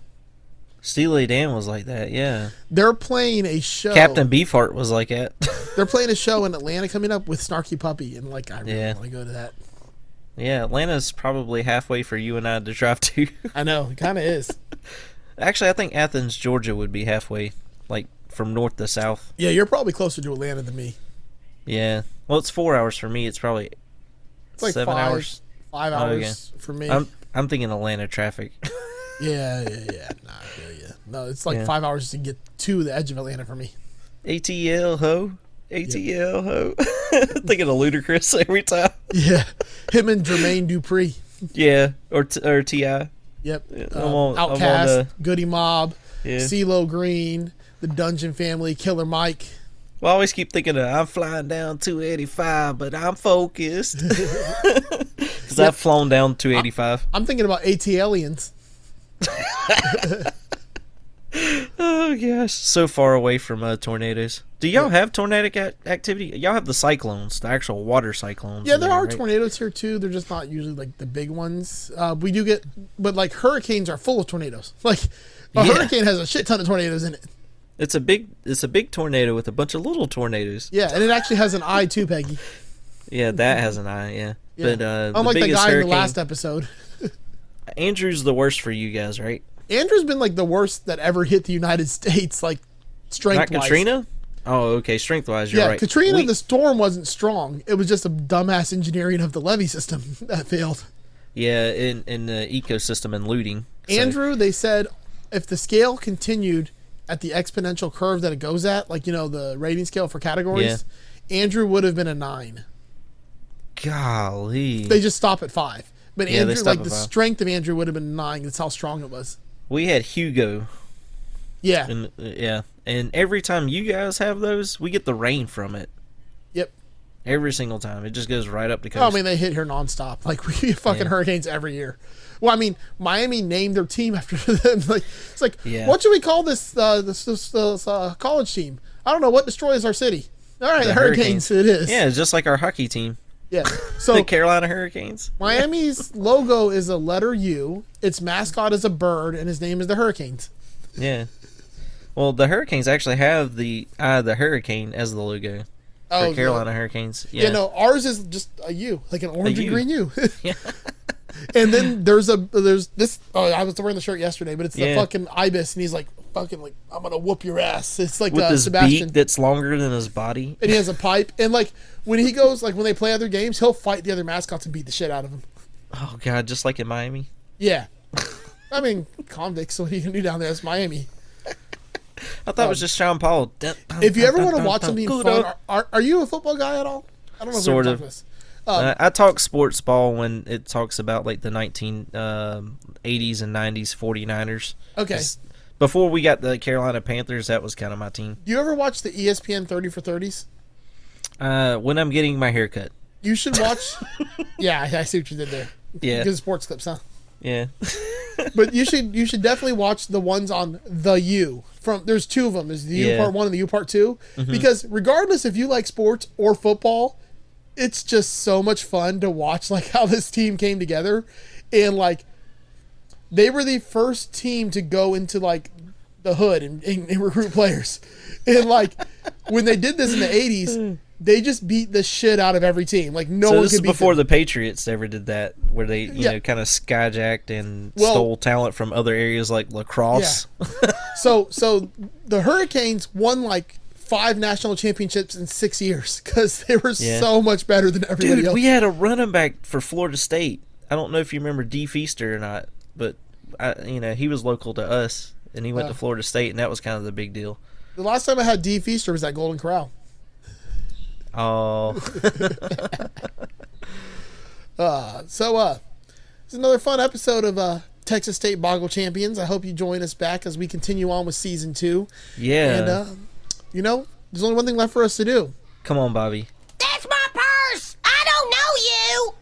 Steely Dan was like that, yeah. they're playing a show. Captain Beefheart was like that. They're playing a show in Atlanta coming up with Snarky Puppy, and like I really Yeah. want to go to that. Yeah, Atlanta's probably halfway for you and I to drive to. I know it kind of is. Actually, I think Athens, Georgia would be halfway, like from north to south. Yeah, you're probably closer to Atlanta than me. Yeah. Well, it's four hours for me. It's probably It's like seven five- hours. Five oh, hours for me. I'm I'm thinking Atlanta traffic. Yeah, yeah, yeah. Nah, feel ya. No, it's like Yeah. five hours to get to the edge of Atlanta for me. ATL ho, ATL ho. thinking of Ludacris every time. Yeah, him and Jermaine Dupri. Yeah, or t- or Ti. Yep. I'm Um, on- OutKast, the- Goodie Mob, Yeah. CeeLo Green, the Dungeon Family, Killer Mike. Well, I always keep thinking of I'm flying down 285, but I'm focused because I've flown down 285. I'm thinking about ATLiens. Oh gosh, so far away from uh, tornadoes. Do y'all have tornadic a- activity? Y'all have the cyclones, the actual water cyclones. Yeah, in there are right? tornadoes here too. They're just not usually like the big ones. Uh, we do get, but like hurricanes are full of tornadoes. Like a Yeah. hurricane has a shit ton of tornadoes in it. It's a big, it's a big tornado with a bunch of little tornadoes. Yeah, and it actually has an eye too, Peggy. Yeah, that has an eye. Yeah, Yeah. but uh, unlike the the, guy hurricane, in the last episode, Andrew's the worst for you guys, right? Andrew's been like the worst that ever hit the United States, like strength. Not Katrina. Oh, okay. Strength wise, you're Yeah, right. Katrina, We- the storm wasn't strong. It was just a dumbass engineering of the levee system that failed. yeah, in in the ecosystem and looting. So- Andrew, they said if the scale continued at the exponential curve that it goes at, like you know the rating scale for categories, Andrew would have been a nine. Golly. They just stop at five. But Yeah, Andrew, like the five. strength of Andrew would have been nine. That's how strong it was. We had Hugo. Yeah. And uh, yeah, and every time you guys have those, we get the rain from it. Yep. every single time. It just goes right up the coast. Oh, I mean, they hit here nonstop. Like we get fucking Yeah. hurricanes every year. Well, I mean, Miami named their team after them. Like it's like, Yeah. what should we call this uh, this, this, this uh, college team? I don't know. What destroys our city? All right, the Hurricanes. It is. Yeah, it's just like our hockey team. Yeah. So the Carolina Hurricanes. Miami's logo is a letter U. Its mascot is a bird, and his name is the Hurricanes. Yeah. Well, the Hurricanes actually have the eye of the hurricane as the logo Oh, for Carolina Hurricanes. Yeah. Yeah. no, ours is just a U, like an orange and U. green U. and then there's a there's this. Oh, I was wearing the shirt yesterday, but it's the Yeah. fucking ibis, and he's like fucking like I'm gonna whoop your ass. It's like With uh, this Sebastian, beak that's longer than his body. and he has a pipe, and like when he goes like when they play other games, he'll fight the other mascots and beat the shit out of them. Oh god, just like in Miami. Yeah. I mean, convicts. What are you gonna do down there? It's Miami. I thought it was just Sean Paul. Dun, dun, Um, If you ever want to watch dun, something fun, are, are, are you a football guy at all? I don't know Sort we of. this. Um, Uh, I talk sports ball when it talks about like the 1980s and 90s 49ers. Okay. Before we got the Carolina Panthers, that was kind of my team. do you ever watch the ESPN 30 for 30s? Uh, when I'm getting my hair cut. You should watch. yeah, I see what you did there. Yeah. Good sports clips, huh? Yeah. but you should you should definitely watch the ones on the U. From there's two of them. There's the U Yeah. part one and the U part 2 Mhm. Because regardless if you like sports or football, it's just so much fun to watch like how this team came together, and like they were the first team to go into like the hood and, and, and recruit players, and like when they did this in the '80s, they just beat the shit out of every team. Like no so one this is before them. the Patriots ever did that, where they you Yeah. know kind of skyjacked and Well- stole talent from other areas like lacrosse. so so the Hurricanes won like five national championships in six years because they were Yeah. so much better than everybody Dude, else. we had a running back for Florida State. I don't know if you remember D Feaster or not, but I, you know he was local to us, and he went Uh. to Florida State, and that was kind of the big deal. the last time I had D Feaster was at Golden Corral. Oh. uh, so, uh, it's another fun episode of uh, Texas State Boggle Champions. I hope you join us back as we continue on with season two. Yeah. And, uh, you know, there's only one thing left for us to do. Come on, Bobby. That's my purse. I don't know you.